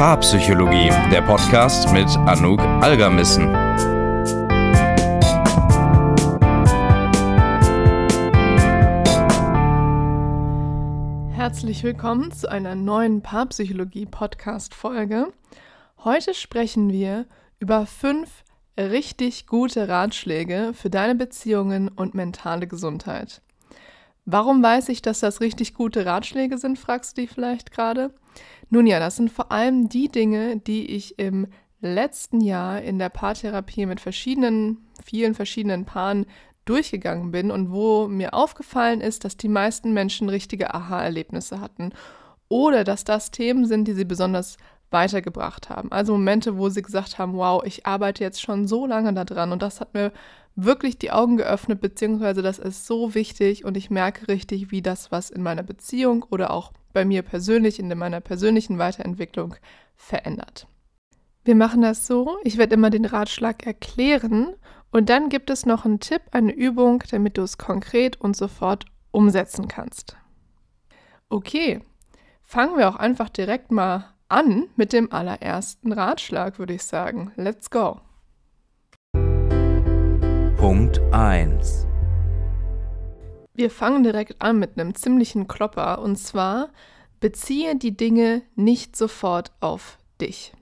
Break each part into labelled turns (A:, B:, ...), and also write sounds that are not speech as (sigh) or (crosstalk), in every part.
A: Paarpsychologie, der Podcast mit Anouk Algermissen.
B: Herzlich willkommen zu einer neuen Paarpsychologie-Podcast-Folge. Heute sprechen wir über fünf richtig gute Ratschläge für deine Beziehungen und mentale Gesundheit. Warum weiß ich, dass das richtig gute Ratschläge sind, fragst du dich vielleicht gerade? Nun ja, das sind vor allem die Dinge, die ich im letzten Jahr in der Paartherapie mit verschiedenen, vielen verschiedenen Paaren durchgegangen bin und wo mir aufgefallen ist, dass die meisten Menschen richtige Aha-Erlebnisse hatten oder dass das Themen sind, die sie besonders weitergebracht haben. Also Momente, wo sie gesagt haben, wow, ich arbeite jetzt schon so lange daran und das hat mir wirklich die Augen geöffnet, beziehungsweise das ist so wichtig und ich merke richtig, wie das was in meiner Beziehung oder auch bei mir persönlich, in meiner persönlichen Weiterentwicklung verändert. Wir machen das so, ich werde immer den Ratschlag erklären und dann gibt es noch einen Tipp, eine Übung, damit du es konkret und sofort umsetzen kannst. Okay, fangen wir auch einfach direkt mal an mit dem allerersten Ratschlag, würde ich sagen. Let's go.
A: Punkt 1
B: Wir fangen direkt an mit einem ziemlichen Klopper und zwar beziehe die Dinge nicht sofort auf dich.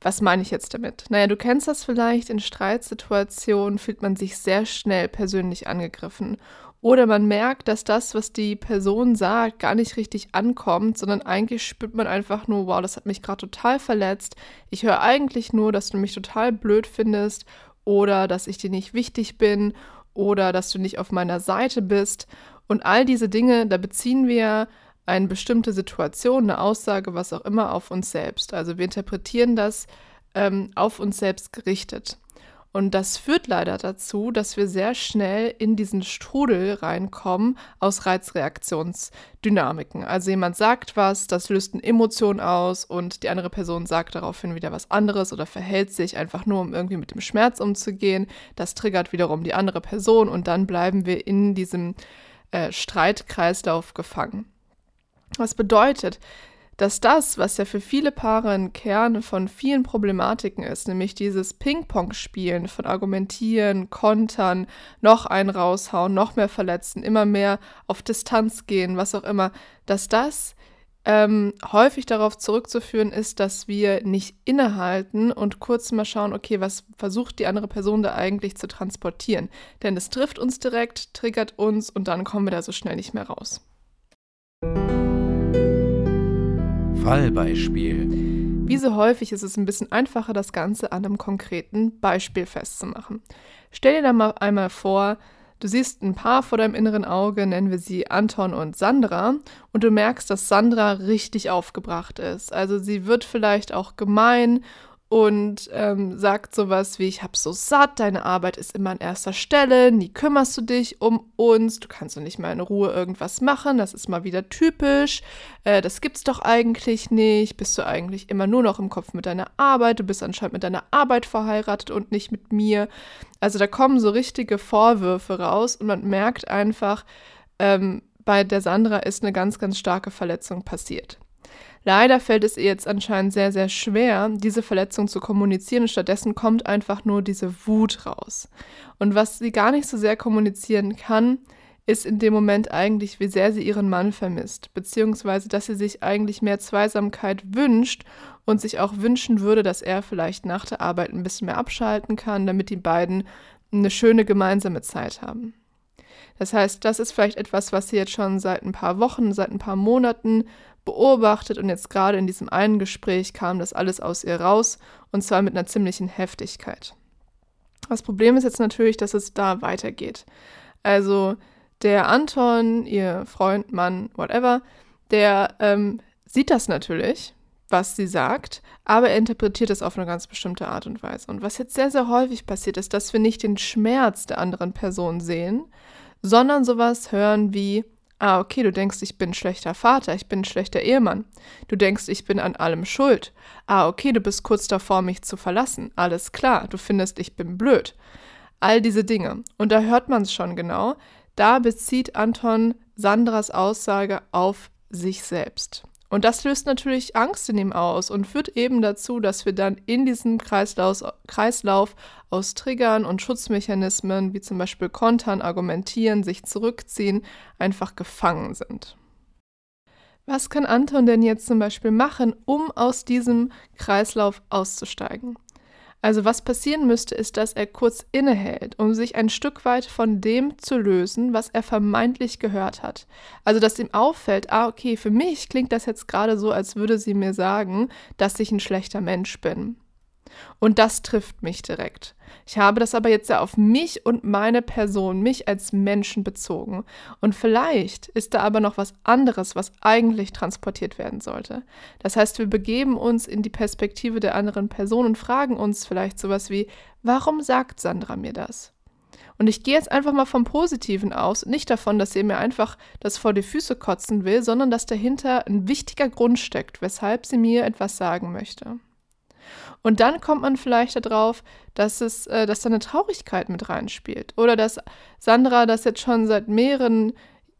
B: Was meine ich jetzt damit? Naja, du kennst das vielleicht, in Streitsituationen fühlt man sich sehr schnell persönlich angegriffen. Oder man merkt, dass das, was die Person sagt, gar nicht richtig ankommt, sondern eigentlich spürt man einfach nur, wow, das hat mich gerade total verletzt. Ich höre eigentlich nur, dass du mich total blöd findest oder dass ich dir nicht wichtig bin oder dass du nicht auf meiner Seite bist. Und all diese Dinge, da beziehen wir eine bestimmte Situation, eine Aussage, was auch immer, auf uns selbst. Also wir interpretieren das ähm, auf uns selbst gerichtet. Und das führt leider dazu, dass wir sehr schnell in diesen Strudel reinkommen aus Reizreaktionsdynamiken. Also jemand sagt was, das löst eine Emotion aus und die andere Person sagt daraufhin wieder was anderes oder verhält sich einfach nur, um irgendwie mit dem Schmerz umzugehen. Das triggert wiederum die andere Person und dann bleiben wir in diesem äh, Streitkreislauf gefangen. Was bedeutet, dass das, was ja für viele Paare ein Kern von vielen Problematiken ist, nämlich dieses Ping-Pong-Spielen von Argumentieren, Kontern, noch einen raushauen, noch mehr verletzen, immer mehr auf Distanz gehen, was auch immer, dass das ähm, häufig darauf zurückzuführen ist, dass wir nicht innehalten und kurz mal schauen, okay, was versucht die andere Person da eigentlich zu transportieren? Denn es trifft uns direkt, triggert uns und dann kommen wir da so schnell nicht mehr raus.
A: Fallbeispiel.
B: Wie so häufig ist es ein bisschen einfacher, das Ganze an einem konkreten Beispiel festzumachen. Stell dir da mal einmal vor, du siehst ein Paar vor deinem inneren Auge, nennen wir sie Anton und Sandra, und du merkst, dass Sandra richtig aufgebracht ist. Also sie wird vielleicht auch gemein und ähm, sagt sowas wie, ich hab so satt, deine Arbeit ist immer an erster Stelle, nie kümmerst du dich um uns, du kannst doch nicht mal in Ruhe irgendwas machen, das ist mal wieder typisch, äh, das gibt's doch eigentlich nicht, bist du eigentlich immer nur noch im Kopf mit deiner Arbeit, du bist anscheinend mit deiner Arbeit verheiratet und nicht mit mir. Also da kommen so richtige Vorwürfe raus und man merkt einfach, ähm, bei der Sandra ist eine ganz, ganz starke Verletzung passiert. Leider fällt es ihr jetzt anscheinend sehr, sehr schwer, diese Verletzung zu kommunizieren stattdessen kommt einfach nur diese Wut raus. Und was sie gar nicht so sehr kommunizieren kann, ist in dem Moment eigentlich, wie sehr sie ihren Mann vermisst, beziehungsweise dass sie sich eigentlich mehr Zweisamkeit wünscht und sich auch wünschen würde, dass er vielleicht nach der Arbeit ein bisschen mehr abschalten kann, damit die beiden eine schöne gemeinsame Zeit haben. Das heißt, das ist vielleicht etwas, was sie jetzt schon seit ein paar Wochen, seit ein paar Monaten beobachtet und jetzt gerade in diesem einen Gespräch kam das alles aus ihr raus und zwar mit einer ziemlichen Heftigkeit. Das Problem ist jetzt natürlich, dass es da weitergeht. Also der Anton, ihr Freund, Mann, whatever, der ähm, sieht das natürlich, was sie sagt, aber er interpretiert es auf eine ganz bestimmte Art und Weise. Und was jetzt sehr, sehr häufig passiert ist, dass wir nicht den Schmerz der anderen Person sehen, sondern sowas hören wie, Ah, okay, du denkst, ich bin ein schlechter Vater, ich bin ein schlechter Ehemann. Du denkst, ich bin an allem schuld. Ah, okay, du bist kurz davor, mich zu verlassen. Alles klar, du findest, ich bin blöd. All diese Dinge. Und da hört man es schon genau. Da bezieht Anton Sandras Aussage auf sich selbst. Und das löst natürlich Angst in ihm aus und führt eben dazu, dass wir dann in diesem Kreislauf, Kreislauf aus Triggern und Schutzmechanismen, wie zum Beispiel Kontern, Argumentieren, sich zurückziehen, einfach gefangen sind. Was kann Anton denn jetzt zum Beispiel machen, um aus diesem Kreislauf auszusteigen? Also was passieren müsste, ist, dass er kurz innehält, um sich ein Stück weit von dem zu lösen, was er vermeintlich gehört hat. Also dass ihm auffällt, ah okay, für mich klingt das jetzt gerade so, als würde sie mir sagen, dass ich ein schlechter Mensch bin. Und das trifft mich direkt. Ich habe das aber jetzt ja auf mich und meine Person, mich als Menschen bezogen. Und vielleicht ist da aber noch was anderes, was eigentlich transportiert werden sollte. Das heißt, wir begeben uns in die Perspektive der anderen Person und fragen uns vielleicht sowas wie, warum sagt Sandra mir das? Und ich gehe jetzt einfach mal vom Positiven aus, nicht davon, dass sie mir einfach das vor die Füße kotzen will, sondern dass dahinter ein wichtiger Grund steckt, weshalb sie mir etwas sagen möchte. Und dann kommt man vielleicht darauf, dass es, äh, dass da eine Traurigkeit mit reinspielt. Oder dass Sandra das jetzt schon seit mehreren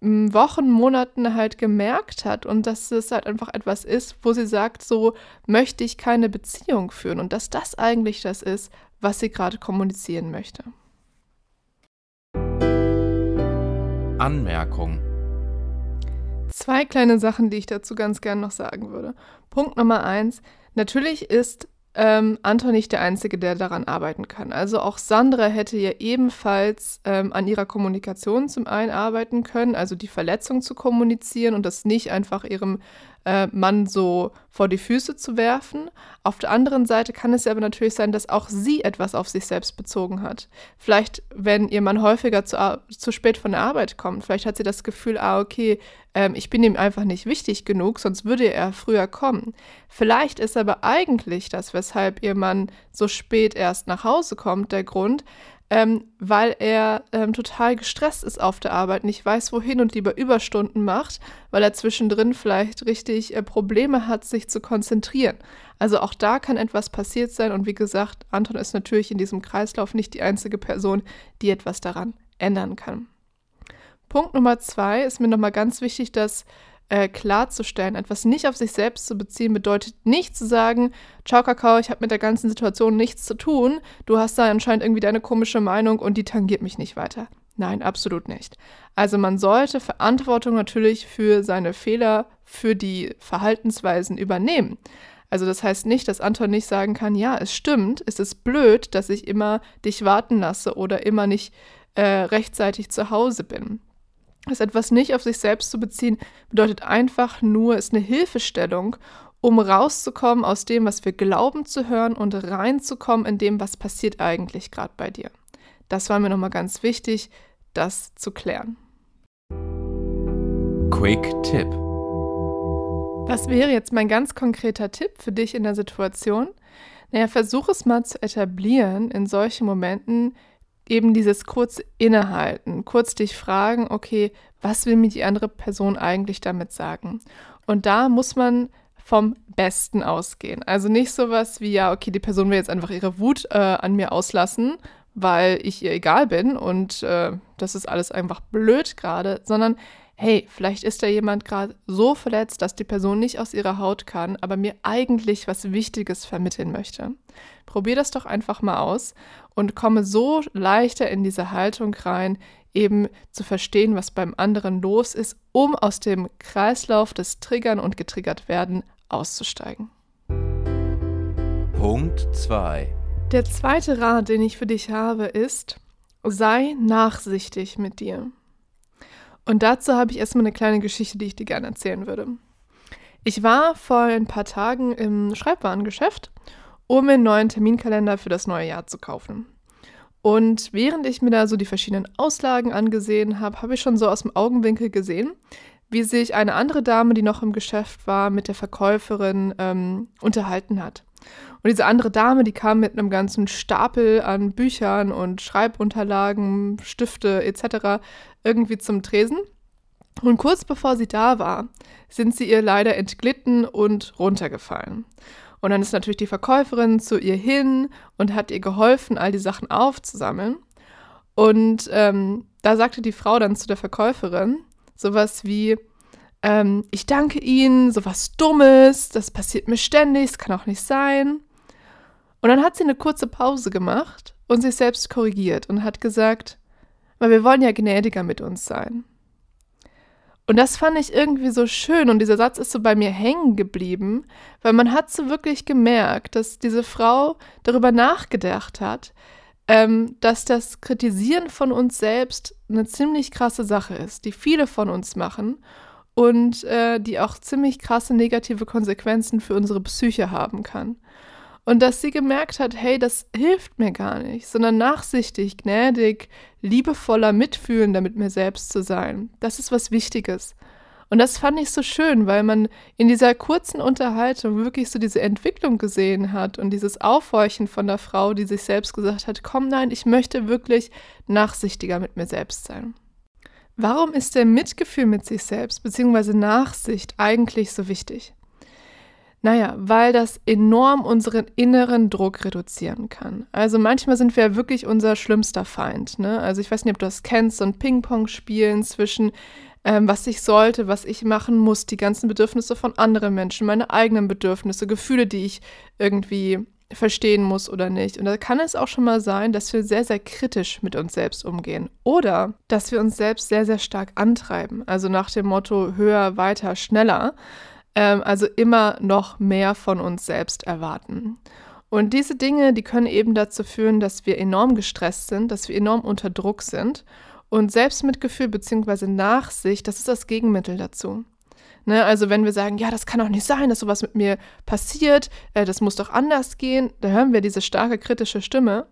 B: Wochen, Monaten halt gemerkt hat und dass es halt einfach etwas ist, wo sie sagt, so möchte ich keine Beziehung führen und dass das eigentlich das ist, was sie gerade kommunizieren möchte.
A: Anmerkung.
B: Zwei kleine Sachen, die ich dazu ganz gern noch sagen würde. Punkt Nummer eins. Natürlich ist ähm, Anton nicht der Einzige, der daran arbeiten kann. Also auch Sandra hätte ja ebenfalls ähm, an ihrer Kommunikation zum einen arbeiten können, also die Verletzung zu kommunizieren und das nicht einfach ihrem äh, Mann so vor die Füße zu werfen. Auf der anderen Seite kann es aber natürlich sein, dass auch sie etwas auf sich selbst bezogen hat. Vielleicht, wenn ihr Mann häufiger zu, zu spät von der Arbeit kommt, vielleicht hat sie das Gefühl, ah, okay, ähm, ich bin ihm einfach nicht wichtig genug, sonst würde er früher kommen. Vielleicht ist aber eigentlich das, weshalb ihr Mann so spät erst nach Hause kommt, der Grund, ähm, weil er ähm, total gestresst ist auf der Arbeit, nicht weiß wohin und lieber Überstunden macht, weil er zwischendrin vielleicht richtig äh, Probleme hat, sich zu konzentrieren. Also auch da kann etwas passiert sein und wie gesagt, Anton ist natürlich in diesem Kreislauf nicht die einzige Person, die etwas daran ändern kann. Punkt Nummer zwei ist mir nochmal ganz wichtig, dass äh, klarzustellen. Etwas nicht auf sich selbst zu beziehen bedeutet nicht zu sagen, ciao Kakao, ich habe mit der ganzen Situation nichts zu tun, du hast da anscheinend irgendwie deine komische Meinung und die tangiert mich nicht weiter. Nein, absolut nicht. Also man sollte Verantwortung natürlich für seine Fehler, für die Verhaltensweisen übernehmen. Also das heißt nicht, dass Anton nicht sagen kann, ja, es stimmt, es ist blöd, dass ich immer dich warten lasse oder immer nicht äh, rechtzeitig zu Hause bin. Das etwas nicht auf sich selbst zu beziehen, bedeutet einfach nur, ist eine Hilfestellung, um rauszukommen aus dem, was wir glauben zu hören und reinzukommen in dem, was passiert eigentlich gerade bei dir. Das war mir nochmal ganz wichtig, das zu klären.
A: Quick Tipp.
B: Was wäre jetzt mein ganz konkreter Tipp für dich in der Situation? Naja, versuch es mal zu etablieren, in solchen Momenten eben dieses kurz innehalten, kurz dich fragen, okay, was will mir die andere Person eigentlich damit sagen? Und da muss man vom Besten ausgehen. Also nicht sowas wie, ja, okay, die Person will jetzt einfach ihre Wut äh, an mir auslassen, weil ich ihr egal bin und äh, das ist alles einfach blöd gerade, sondern hey, vielleicht ist da jemand gerade so verletzt, dass die Person nicht aus ihrer Haut kann, aber mir eigentlich was Wichtiges vermitteln möchte. Probier das doch einfach mal aus und komme so leichter in diese Haltung rein, eben zu verstehen, was beim anderen los ist, um aus dem Kreislauf des Triggern und getriggert werden auszusteigen.
A: Punkt 2.
B: Der zweite Rat, den ich für dich habe, ist, sei nachsichtig mit dir. Und dazu habe ich erstmal eine kleine Geschichte, die ich dir gerne erzählen würde. Ich war vor ein paar Tagen im Schreibwarengeschäft, um einen neuen Terminkalender für das neue Jahr zu kaufen. Und während ich mir da so die verschiedenen Auslagen angesehen habe, habe ich schon so aus dem Augenwinkel gesehen, wie sich eine andere Dame, die noch im Geschäft war, mit der Verkäuferin ähm, unterhalten hat. Und diese andere Dame, die kam mit einem ganzen Stapel an Büchern und Schreibunterlagen, Stifte etc. irgendwie zum Tresen. Und kurz bevor sie da war, sind sie ihr leider entglitten und runtergefallen. Und dann ist natürlich die Verkäuferin zu ihr hin und hat ihr geholfen, all die Sachen aufzusammeln. Und ähm, da sagte die Frau dann zu der Verkäuferin sowas wie, ähm, ich danke Ihnen, so was Dummes, das passiert mir ständig, es kann auch nicht sein. Und dann hat sie eine kurze Pause gemacht und sich selbst korrigiert und hat gesagt, weil wir wollen ja gnädiger mit uns sein. Und das fand ich irgendwie so schön und dieser Satz ist so bei mir hängen geblieben, weil man hat so wirklich gemerkt, dass diese Frau darüber nachgedacht hat, ähm, dass das Kritisieren von uns selbst eine ziemlich krasse Sache ist, die viele von uns machen und äh, die auch ziemlich krasse negative Konsequenzen für unsere Psyche haben kann. Und dass sie gemerkt hat, hey, das hilft mir gar nicht, sondern nachsichtig, gnädig, liebevoller, mitfühlender mit mir selbst zu sein. Das ist was Wichtiges. Und das fand ich so schön, weil man in dieser kurzen Unterhaltung wirklich so diese Entwicklung gesehen hat und dieses Aufhorchen von der Frau, die sich selbst gesagt hat, komm nein, ich möchte wirklich nachsichtiger mit mir selbst sein. Warum ist der Mitgefühl mit sich selbst bzw. Nachsicht eigentlich so wichtig? Naja, weil das enorm unseren inneren Druck reduzieren kann. Also manchmal sind wir ja wirklich unser schlimmster Feind. Ne? Also ich weiß nicht, ob du das kennst, so ein Ping-Pong-Spielen zwischen ähm, was ich sollte, was ich machen muss, die ganzen Bedürfnisse von anderen Menschen, meine eigenen Bedürfnisse, Gefühle, die ich irgendwie verstehen muss oder nicht. Und da kann es auch schon mal sein, dass wir sehr, sehr kritisch mit uns selbst umgehen. Oder dass wir uns selbst sehr, sehr stark antreiben. Also nach dem Motto höher, weiter, schneller. Ähm, also immer noch mehr von uns selbst erwarten. Und diese Dinge, die können eben dazu führen, dass wir enorm gestresst sind, dass wir enorm unter Druck sind. Und Selbstmitgefühl bzw. Nachsicht, das ist das Gegenmittel dazu. Ne, also wenn wir sagen, ja, das kann doch nicht sein, dass sowas mit mir passiert, äh, das muss doch anders gehen, da hören wir diese starke kritische Stimme.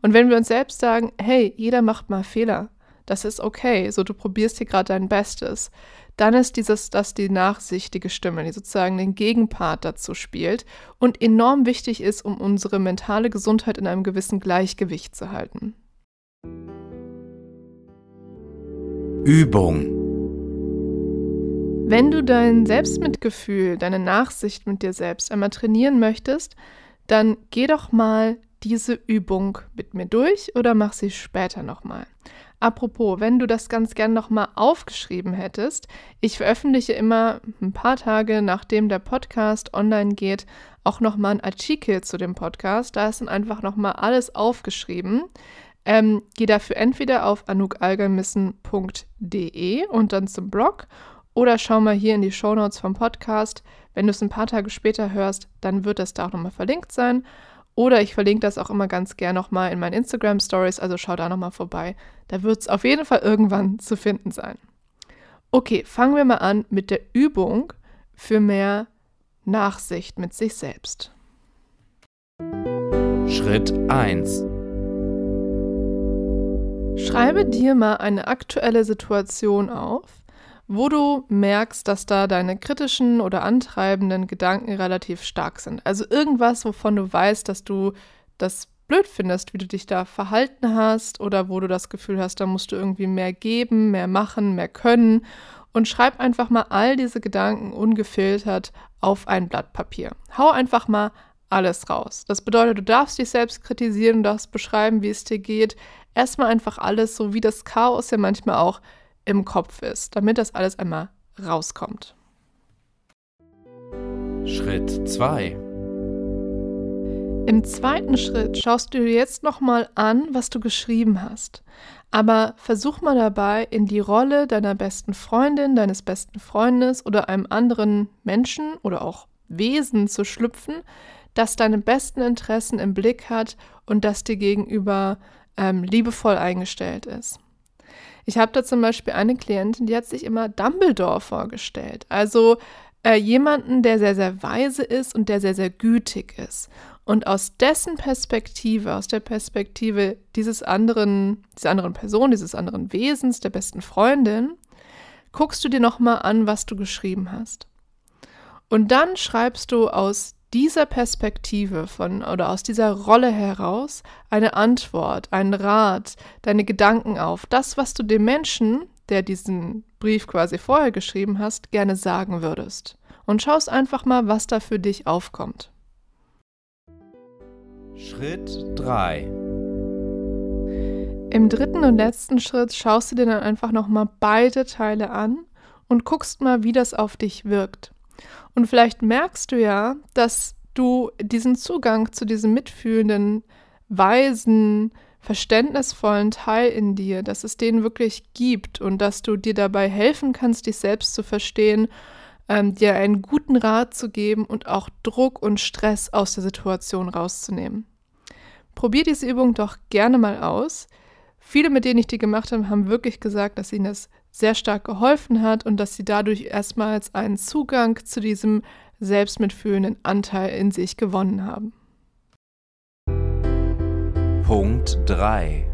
B: Und wenn wir uns selbst sagen, hey, jeder macht mal Fehler, das ist okay, so du probierst hier gerade dein Bestes, dann ist dieses, das die nachsichtige Stimme, die sozusagen den Gegenpart dazu spielt und enorm wichtig ist, um unsere mentale Gesundheit in einem gewissen Gleichgewicht zu halten.
A: Übung.
B: Wenn du dein Selbstmitgefühl, deine Nachsicht mit dir selbst einmal trainieren möchtest, dann geh doch mal diese Übung mit mir durch oder mach sie später nochmal. Apropos, wenn du das ganz gern nochmal aufgeschrieben hättest, ich veröffentliche immer ein paar Tage nachdem der Podcast online geht, auch nochmal ein Artikel zu dem Podcast. Da ist dann einfach nochmal alles aufgeschrieben. Ähm, geh dafür entweder auf anukalgermissen.de und dann zum Blog oder schau mal hier in die Shownotes vom Podcast. Wenn du es ein paar Tage später hörst, dann wird das da auch nochmal verlinkt sein. Oder ich verlinke das auch immer ganz gern nochmal in meinen Instagram Stories, also schau da nochmal vorbei. Da wird es auf jeden Fall irgendwann zu finden sein. Okay, fangen wir mal an mit der Übung für mehr Nachsicht mit sich selbst.
A: Schritt 1.
B: Schreibe dir mal eine aktuelle Situation auf, wo du merkst, dass da deine kritischen oder antreibenden Gedanken relativ stark sind. Also irgendwas, wovon du weißt, dass du das blöd findest, wie du dich da verhalten hast oder wo du das Gefühl hast, da musst du irgendwie mehr geben, mehr machen, mehr können. Und schreib einfach mal all diese Gedanken ungefiltert auf ein Blatt Papier. Hau einfach mal alles raus. Das bedeutet, du darfst dich selbst kritisieren, du darfst beschreiben, wie es dir geht. Erstmal einfach alles, so wie das Chaos ja manchmal auch im Kopf ist, damit das alles einmal rauskommt.
A: Schritt 2.
B: Im zweiten Schritt schaust du dir jetzt nochmal an, was du geschrieben hast. Aber versuch mal dabei, in die Rolle deiner besten Freundin, deines besten Freundes oder einem anderen Menschen oder auch Wesen zu schlüpfen, das deine besten Interessen im Blick hat und das dir gegenüber ähm, liebevoll eingestellt ist. Ich habe da zum Beispiel eine Klientin, die hat sich immer Dumbledore vorgestellt. Also äh, jemanden, der sehr, sehr weise ist und der sehr, sehr gütig ist. Und aus dessen Perspektive, aus der Perspektive dieses anderen, dieser anderen Person, dieses anderen Wesens, der besten Freundin, guckst du dir nochmal an, was du geschrieben hast. Und dann schreibst du aus dieser Perspektive von oder aus dieser Rolle heraus eine Antwort, einen Rat, deine Gedanken auf, das, was du dem Menschen, der diesen Brief quasi vorher geschrieben hast, gerne sagen würdest. Und schaust einfach mal, was da für dich aufkommt.
A: Schritt 3.
B: Im dritten und letzten Schritt schaust du dir dann einfach nochmal beide Teile an und guckst mal, wie das auf dich wirkt. Und vielleicht merkst du ja, dass du diesen Zugang zu diesem mitfühlenden, weisen, verständnisvollen Teil in dir, dass es den wirklich gibt und dass du dir dabei helfen kannst, dich selbst zu verstehen, ähm, dir einen guten Rat zu geben und auch Druck und Stress aus der Situation rauszunehmen. Probier diese Übung doch gerne mal aus. Viele, mit denen ich die gemacht habe, haben wirklich gesagt, dass ihnen das sehr stark geholfen hat und dass sie dadurch erstmals einen Zugang zu diesem selbstmitfühlenden Anteil in sich gewonnen haben.
A: Punkt 3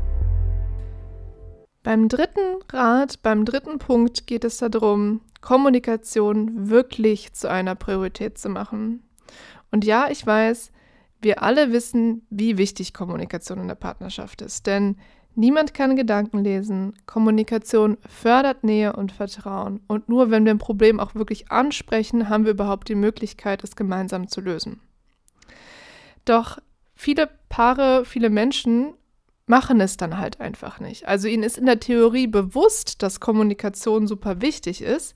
B: Beim dritten Rat, beim dritten Punkt geht es darum, Kommunikation wirklich zu einer Priorität zu machen. Und ja, ich weiß, wir alle wissen, wie wichtig Kommunikation in der Partnerschaft ist, denn niemand kann Gedanken lesen. Kommunikation fördert Nähe und Vertrauen. Und nur wenn wir ein Problem auch wirklich ansprechen, haben wir überhaupt die Möglichkeit, es gemeinsam zu lösen. Doch viele Paare, viele Menschen machen es dann halt einfach nicht. Also ihnen ist in der Theorie bewusst, dass Kommunikation super wichtig ist,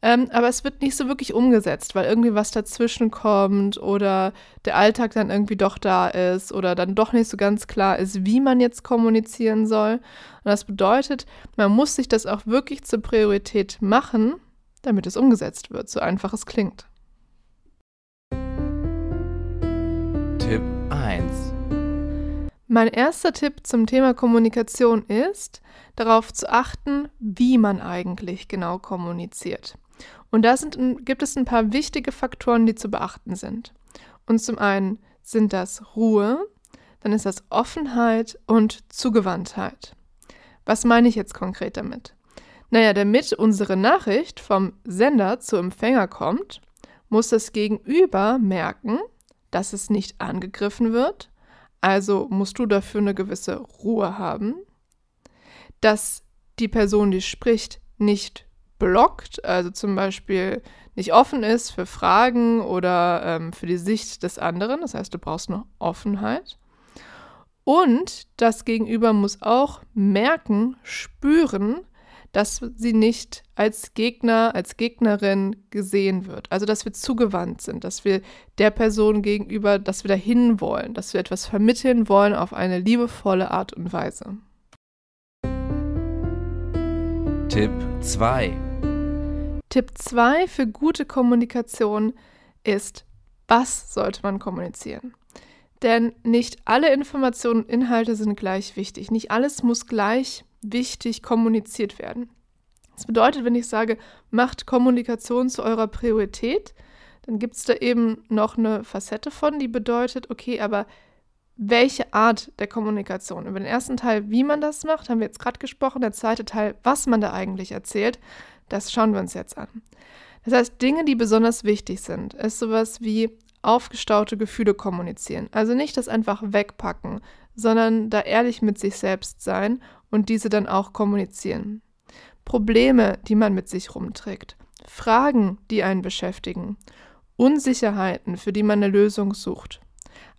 B: ähm, aber es wird nicht so wirklich umgesetzt, weil irgendwie was dazwischen kommt oder der Alltag dann irgendwie doch da ist oder dann doch nicht so ganz klar ist, wie man jetzt kommunizieren soll. Und das bedeutet, man muss sich das auch wirklich zur Priorität machen, damit es umgesetzt wird, so einfach es klingt.
A: Tipp 1
B: mein erster Tipp zum Thema Kommunikation ist, darauf zu achten, wie man eigentlich genau kommuniziert. Und da sind, gibt es ein paar wichtige Faktoren, die zu beachten sind. Und zum einen sind das Ruhe, dann ist das Offenheit und Zugewandtheit. Was meine ich jetzt konkret damit? Naja, damit unsere Nachricht vom Sender zu Empfänger kommt, muss das Gegenüber merken, dass es nicht angegriffen wird, also musst du dafür eine gewisse Ruhe haben, dass die Person, die spricht, nicht blockt, also zum Beispiel nicht offen ist für Fragen oder ähm, für die Sicht des anderen. Das heißt, du brauchst noch Offenheit. Und das Gegenüber muss auch merken, spüren, dass sie nicht als Gegner, als Gegnerin gesehen wird. Also, dass wir zugewandt sind, dass wir der Person gegenüber, dass wir dahin wollen, dass wir etwas vermitteln wollen auf eine liebevolle Art und Weise.
A: Tipp 2
B: Tipp 2 für gute Kommunikation ist, was sollte man kommunizieren? Denn nicht alle Informationen und Inhalte sind gleich wichtig. Nicht alles muss gleich wichtig kommuniziert werden. Das bedeutet, wenn ich sage, macht Kommunikation zu eurer Priorität, dann gibt es da eben noch eine Facette von, die bedeutet, okay, aber welche Art der Kommunikation? Über den ersten Teil, wie man das macht, haben wir jetzt gerade gesprochen. Der zweite Teil, was man da eigentlich erzählt, das schauen wir uns jetzt an. Das heißt, Dinge, die besonders wichtig sind, ist sowas wie aufgestaute Gefühle kommunizieren. Also nicht das einfach wegpacken, sondern da ehrlich mit sich selbst sein und diese dann auch kommunizieren. Probleme, die man mit sich rumträgt, Fragen, die einen beschäftigen, Unsicherheiten, für die man eine Lösung sucht.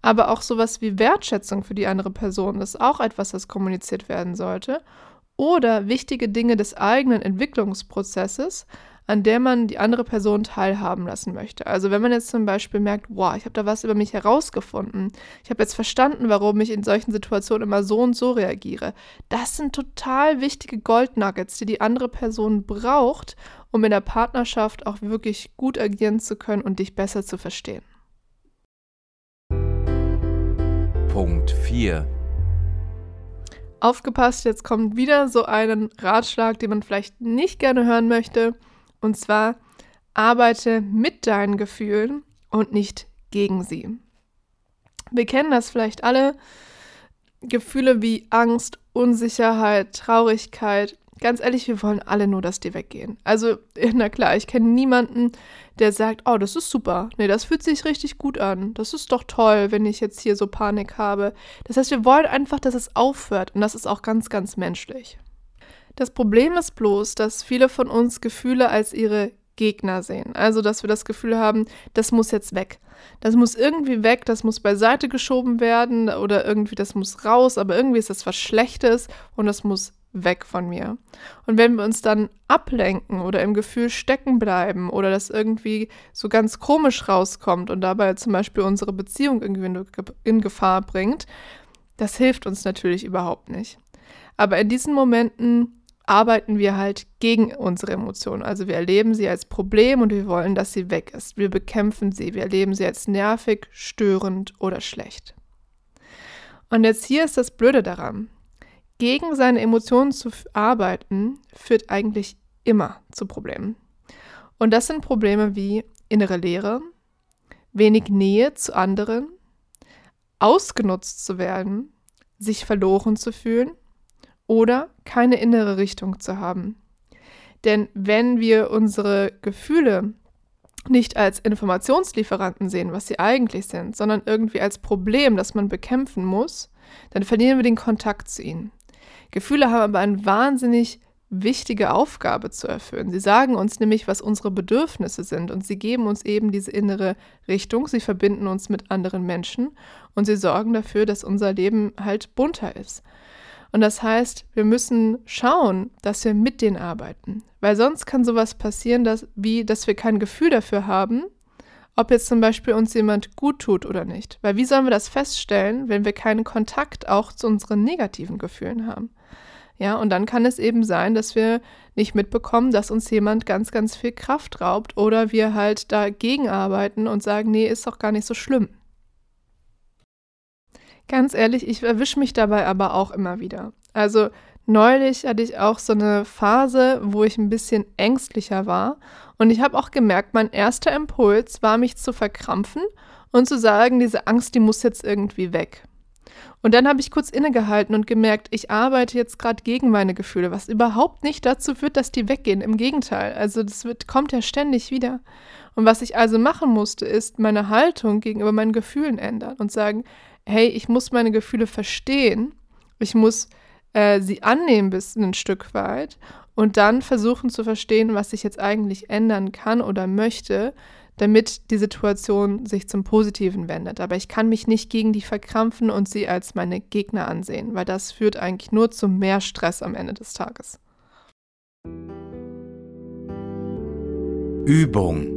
B: Aber auch sowas wie Wertschätzung für die andere Person ist auch etwas, das kommuniziert werden sollte. Oder wichtige Dinge des eigenen Entwicklungsprozesses, an der man die andere Person teilhaben lassen möchte. Also wenn man jetzt zum Beispiel merkt, wow, ich habe da was über mich herausgefunden, ich habe jetzt verstanden, warum ich in solchen Situationen immer so und so reagiere. Das sind total wichtige Goldnuggets, die die andere Person braucht, um in der Partnerschaft auch wirklich gut agieren zu können und dich besser zu verstehen.
A: Punkt 4
B: Aufgepasst, jetzt kommt wieder so ein Ratschlag, den man vielleicht nicht gerne hören möchte. Und zwar arbeite mit deinen Gefühlen und nicht gegen sie. Wir kennen das vielleicht alle. Gefühle wie Angst, Unsicherheit, Traurigkeit. Ganz ehrlich, wir wollen alle nur, dass die weggehen. Also, (laughs) na klar, ich kenne niemanden, der sagt, oh, das ist super. Nee, das fühlt sich richtig gut an. Das ist doch toll, wenn ich jetzt hier so Panik habe. Das heißt, wir wollen einfach, dass es aufhört. Und das ist auch ganz, ganz menschlich. Das Problem ist bloß, dass viele von uns Gefühle als ihre Gegner sehen. Also, dass wir das Gefühl haben, das muss jetzt weg. Das muss irgendwie weg, das muss beiseite geschoben werden oder irgendwie das muss raus, aber irgendwie ist das was Schlechtes und das muss weg von mir. Und wenn wir uns dann ablenken oder im Gefühl stecken bleiben oder das irgendwie so ganz komisch rauskommt und dabei zum Beispiel unsere Beziehung in Gefahr bringt, das hilft uns natürlich überhaupt nicht. Aber in diesen Momenten arbeiten wir halt gegen unsere Emotionen. Also wir erleben sie als Problem und wir wollen, dass sie weg ist. Wir bekämpfen sie, wir erleben sie als nervig, störend oder schlecht. Und jetzt hier ist das Blöde daran gegen seine Emotionen zu arbeiten, führt eigentlich immer zu Problemen. Und das sind Probleme wie innere Leere, wenig Nähe zu anderen, ausgenutzt zu werden, sich verloren zu fühlen oder keine innere Richtung zu haben. Denn wenn wir unsere Gefühle nicht als Informationslieferanten sehen, was sie eigentlich sind, sondern irgendwie als Problem, das man bekämpfen muss, dann verlieren wir den Kontakt zu ihnen. Gefühle haben aber eine wahnsinnig wichtige Aufgabe zu erfüllen. Sie sagen uns nämlich, was unsere Bedürfnisse sind und sie geben uns eben diese innere Richtung, sie verbinden uns mit anderen Menschen und sie sorgen dafür, dass unser Leben halt bunter ist. Und das heißt, wir müssen schauen, dass wir mit denen arbeiten, weil sonst kann sowas passieren, dass, wie dass wir kein Gefühl dafür haben, ob jetzt zum Beispiel uns jemand gut tut oder nicht. Weil wie sollen wir das feststellen, wenn wir keinen Kontakt auch zu unseren negativen Gefühlen haben? Ja, und dann kann es eben sein, dass wir nicht mitbekommen, dass uns jemand ganz, ganz viel Kraft raubt oder wir halt dagegen arbeiten und sagen, nee, ist doch gar nicht so schlimm. Ganz ehrlich, ich erwische mich dabei aber auch immer wieder. Also neulich hatte ich auch so eine Phase, wo ich ein bisschen ängstlicher war und ich habe auch gemerkt, mein erster Impuls war, mich zu verkrampfen und zu sagen, diese Angst, die muss jetzt irgendwie weg. Und dann habe ich kurz innegehalten und gemerkt, ich arbeite jetzt gerade gegen meine Gefühle, was überhaupt nicht dazu führt, dass die weggehen. Im Gegenteil, also das wird, kommt ja ständig wieder. Und was ich also machen musste, ist meine Haltung gegenüber meinen Gefühlen ändern und sagen, hey, ich muss meine Gefühle verstehen, ich muss äh, sie annehmen bis ein Stück weit und dann versuchen zu verstehen, was ich jetzt eigentlich ändern kann oder möchte, damit die Situation sich zum Positiven wendet. Aber ich kann mich nicht gegen die verkrampfen und sie als meine Gegner ansehen, weil das führt eigentlich nur zu mehr Stress am Ende des Tages.
A: Übung.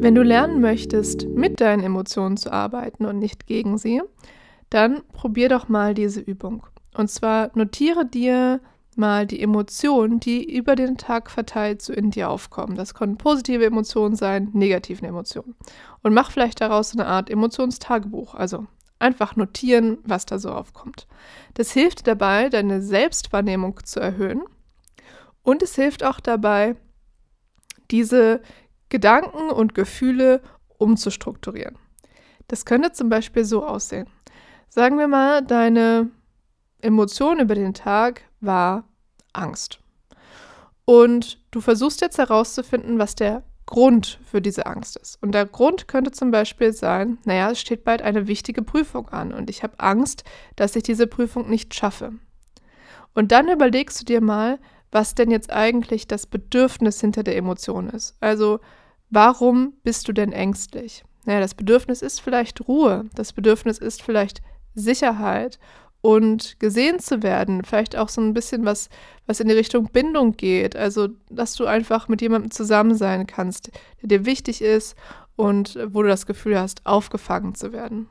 B: Wenn du lernen möchtest, mit deinen Emotionen zu arbeiten und nicht gegen sie, dann probier doch mal diese Übung. Und zwar notiere dir mal die Emotionen, die über den Tag verteilt so in dir aufkommen. Das können positive Emotionen sein, negative Emotionen. Und mach vielleicht daraus eine Art Emotionstagebuch. Also einfach notieren, was da so aufkommt. Das hilft dabei, deine Selbstwahrnehmung zu erhöhen. Und es hilft auch dabei, diese Gedanken und Gefühle umzustrukturieren. Das könnte zum Beispiel so aussehen. Sagen wir mal, deine Emotion über den Tag war Angst. Und du versuchst jetzt herauszufinden, was der Grund für diese Angst ist. Und der Grund könnte zum Beispiel sein, naja, es steht bald eine wichtige Prüfung an und ich habe Angst, dass ich diese Prüfung nicht schaffe. Und dann überlegst du dir mal, was denn jetzt eigentlich das Bedürfnis hinter der Emotion ist. Also, warum bist du denn ängstlich? Naja, das Bedürfnis ist vielleicht Ruhe, das Bedürfnis ist vielleicht Sicherheit und gesehen zu werden. Vielleicht auch so ein bisschen was, was in die Richtung Bindung geht. Also, dass du einfach mit jemandem zusammen sein kannst, der dir wichtig ist und wo du das Gefühl hast, aufgefangen zu werden.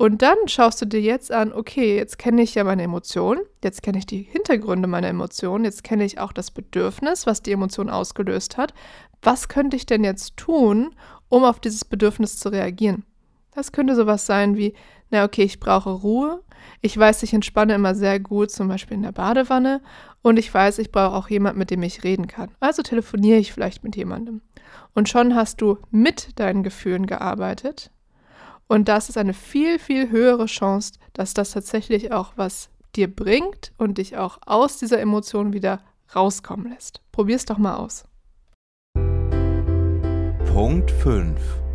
B: Und dann schaust du dir jetzt an, okay, jetzt kenne ich ja meine Emotionen, jetzt kenne ich die Hintergründe meiner Emotionen, jetzt kenne ich auch das Bedürfnis, was die Emotion ausgelöst hat. Was könnte ich denn jetzt tun, um auf dieses Bedürfnis zu reagieren? Das könnte sowas sein wie, na okay, ich brauche Ruhe. Ich weiß, ich entspanne immer sehr gut, zum Beispiel in der Badewanne. Und ich weiß, ich brauche auch jemanden, mit dem ich reden kann. Also telefoniere ich vielleicht mit jemandem. Und schon hast du mit deinen Gefühlen gearbeitet. Und das ist eine viel, viel höhere Chance, dass das tatsächlich auch was dir bringt und dich auch aus dieser Emotion wieder rauskommen lässt. Probier's doch mal aus.
A: Punkt 5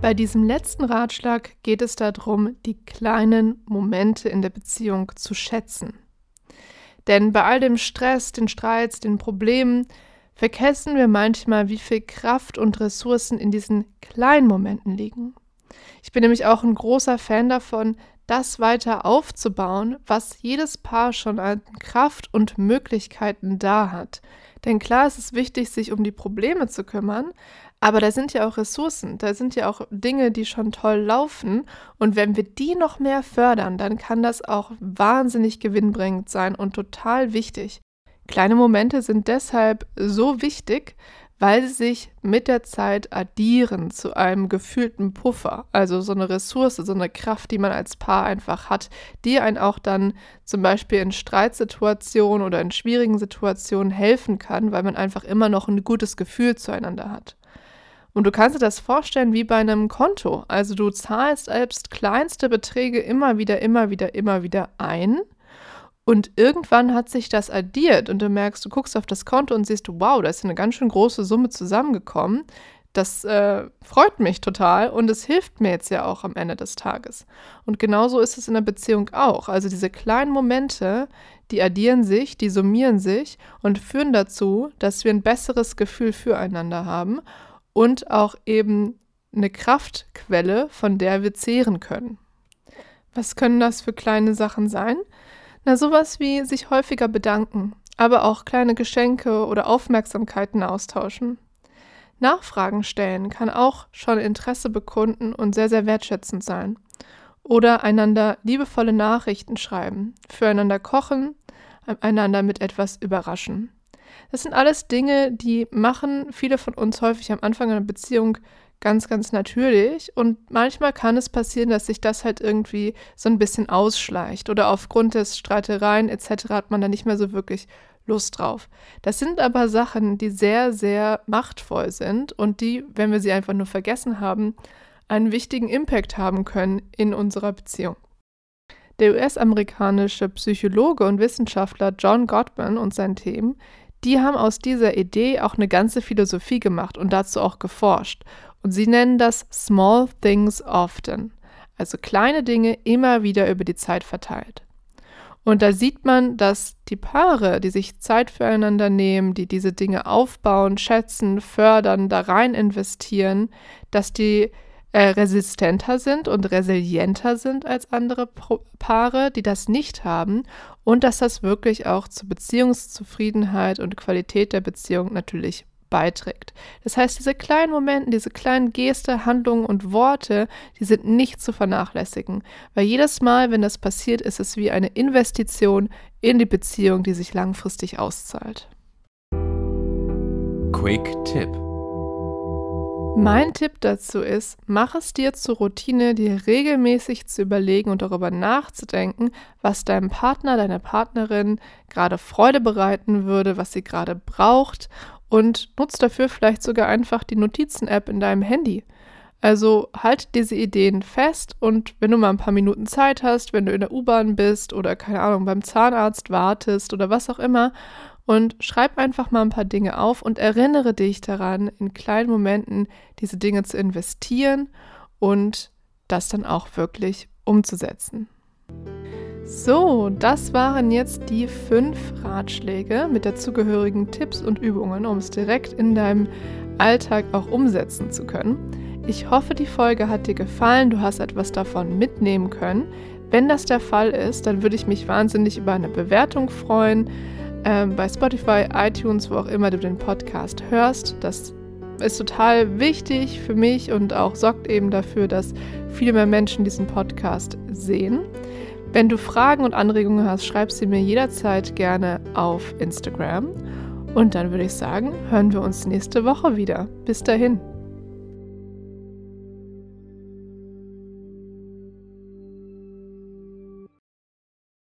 B: bei diesem letzten Ratschlag geht es darum, die kleinen Momente in der Beziehung zu schätzen. Denn bei all dem Stress, den Streits, den Problemen vergessen wir manchmal, wie viel Kraft und Ressourcen in diesen kleinen Momenten liegen. Ich bin nämlich auch ein großer Fan davon, das weiter aufzubauen, was jedes Paar schon an Kraft und Möglichkeiten da hat. Denn klar ist es wichtig, sich um die Probleme zu kümmern, aber da sind ja auch Ressourcen, da sind ja auch Dinge, die schon toll laufen. Und wenn wir die noch mehr fördern, dann kann das auch wahnsinnig gewinnbringend sein und total wichtig. Kleine Momente sind deshalb so wichtig, weil sie sich mit der Zeit addieren zu einem gefühlten Puffer, also so eine Ressource, so eine Kraft, die man als Paar einfach hat, die einen auch dann zum Beispiel in Streitsituationen oder in schwierigen Situationen helfen kann, weil man einfach immer noch ein gutes Gefühl zueinander hat. Und du kannst dir das vorstellen wie bei einem Konto. Also du zahlst selbst kleinste Beträge immer wieder, immer wieder, immer wieder ein und irgendwann hat sich das addiert und du merkst, du guckst auf das Konto und siehst, wow, da ist eine ganz schön große Summe zusammengekommen. Das äh, freut mich total und es hilft mir jetzt ja auch am Ende des Tages. Und genauso ist es in der Beziehung auch. Also diese kleinen Momente, die addieren sich, die summieren sich und führen dazu, dass wir ein besseres Gefühl füreinander haben und auch eben eine Kraftquelle, von der wir zehren können. Was können das für kleine Sachen sein? Na, sowas wie sich häufiger bedanken, aber auch kleine Geschenke oder Aufmerksamkeiten austauschen. Nachfragen stellen kann auch schon Interesse bekunden und sehr, sehr wertschätzend sein. Oder einander liebevolle Nachrichten schreiben, füreinander kochen, einander mit etwas überraschen. Das sind alles Dinge, die machen viele von uns häufig am Anfang einer Beziehung ganz, ganz natürlich. Und manchmal kann es passieren, dass sich das halt irgendwie so ein bisschen ausschleicht oder aufgrund des Streitereien etc. hat man da nicht mehr so wirklich Lust drauf. Das sind aber Sachen, die sehr, sehr machtvoll sind und die, wenn wir sie einfach nur vergessen haben, einen wichtigen Impact haben können in unserer Beziehung. Der US-amerikanische Psychologe und Wissenschaftler John Gottman und sein Team, die haben aus dieser Idee auch eine ganze Philosophie gemacht und dazu auch geforscht. Und sie nennen das Small Things Often, also kleine Dinge immer wieder über die Zeit verteilt. Und da sieht man, dass die Paare, die sich Zeit füreinander nehmen, die diese Dinge aufbauen, schätzen, fördern, da rein investieren, dass die äh, resistenter sind und resilienter sind als andere Paare, die das nicht haben und dass das wirklich auch zur Beziehungszufriedenheit und Qualität der Beziehung natürlich beiträgt. Das heißt, diese kleinen Momente, diese kleinen Geste, Handlungen und Worte, die sind nicht zu vernachlässigen, weil jedes Mal, wenn das passiert, ist es wie eine Investition in die Beziehung, die sich langfristig auszahlt.
A: Quick Tipp.
B: Mein Tipp dazu ist, mach es dir zur Routine, dir regelmäßig zu überlegen und darüber nachzudenken, was deinem Partner, deiner Partnerin gerade Freude bereiten würde, was sie gerade braucht und nutzt dafür vielleicht sogar einfach die Notizen-App in deinem Handy. Also halt diese Ideen fest und wenn du mal ein paar Minuten Zeit hast, wenn du in der U-Bahn bist oder keine Ahnung beim Zahnarzt wartest oder was auch immer und schreib einfach mal ein paar Dinge auf und erinnere dich daran, in kleinen Momenten diese Dinge zu investieren und das dann auch wirklich umzusetzen. So, das waren jetzt die fünf Ratschläge mit dazugehörigen Tipps und Übungen, um es direkt in deinem Alltag auch umsetzen zu können. Ich hoffe, die Folge hat dir gefallen, du hast etwas davon mitnehmen können. Wenn das der Fall ist, dann würde ich mich wahnsinnig über eine Bewertung freuen. Ähm, bei Spotify, iTunes, wo auch immer du den Podcast hörst. Das ist total wichtig für mich und auch sorgt eben dafür, dass viele mehr Menschen diesen Podcast sehen. Wenn du Fragen und Anregungen hast, schreib sie mir jederzeit gerne auf Instagram. Und dann würde ich sagen, hören wir uns nächste Woche wieder. Bis dahin.